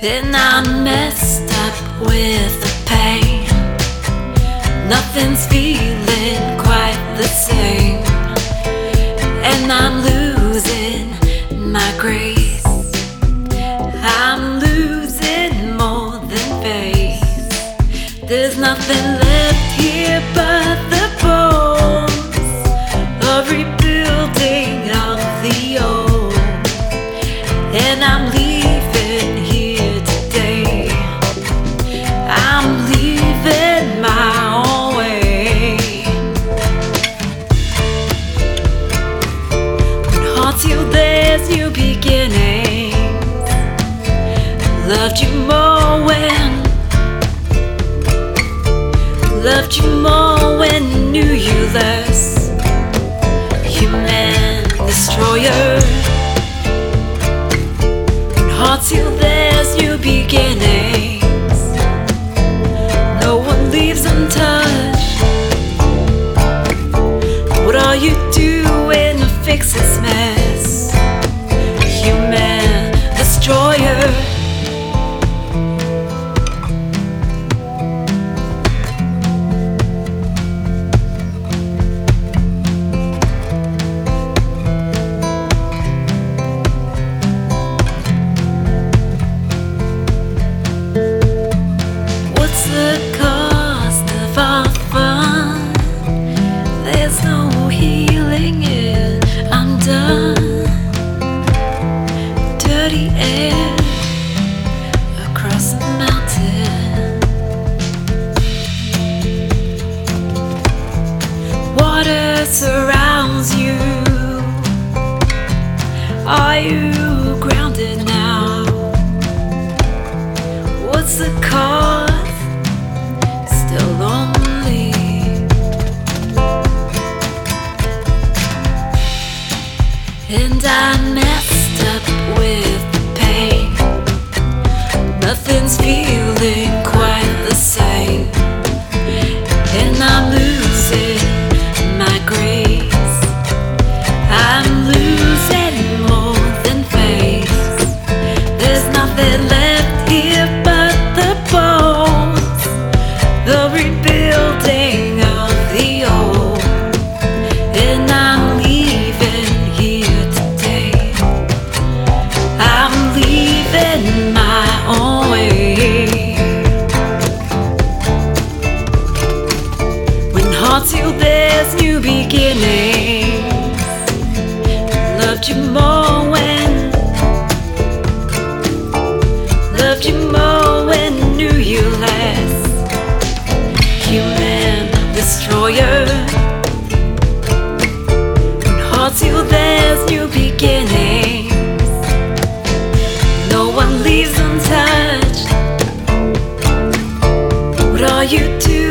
And I'm messed up with the pain. Nothing's feeling quite the same. And I'm losing my grace. I'm losing more than faith. There's nothing left here but the bones of rebuilding of the old. And I'm leaving Loved you more when knew you less. Human destroyer. Surrounds you. Are you grounded now? What's the cost? Still lonely. And I messed up with the pain. Nothing's feeling as new beginnings. Loved you more when, loved you more when knew you less. Human destroyer, hearts you there's new beginnings. No one leaves untouched. What are you doing?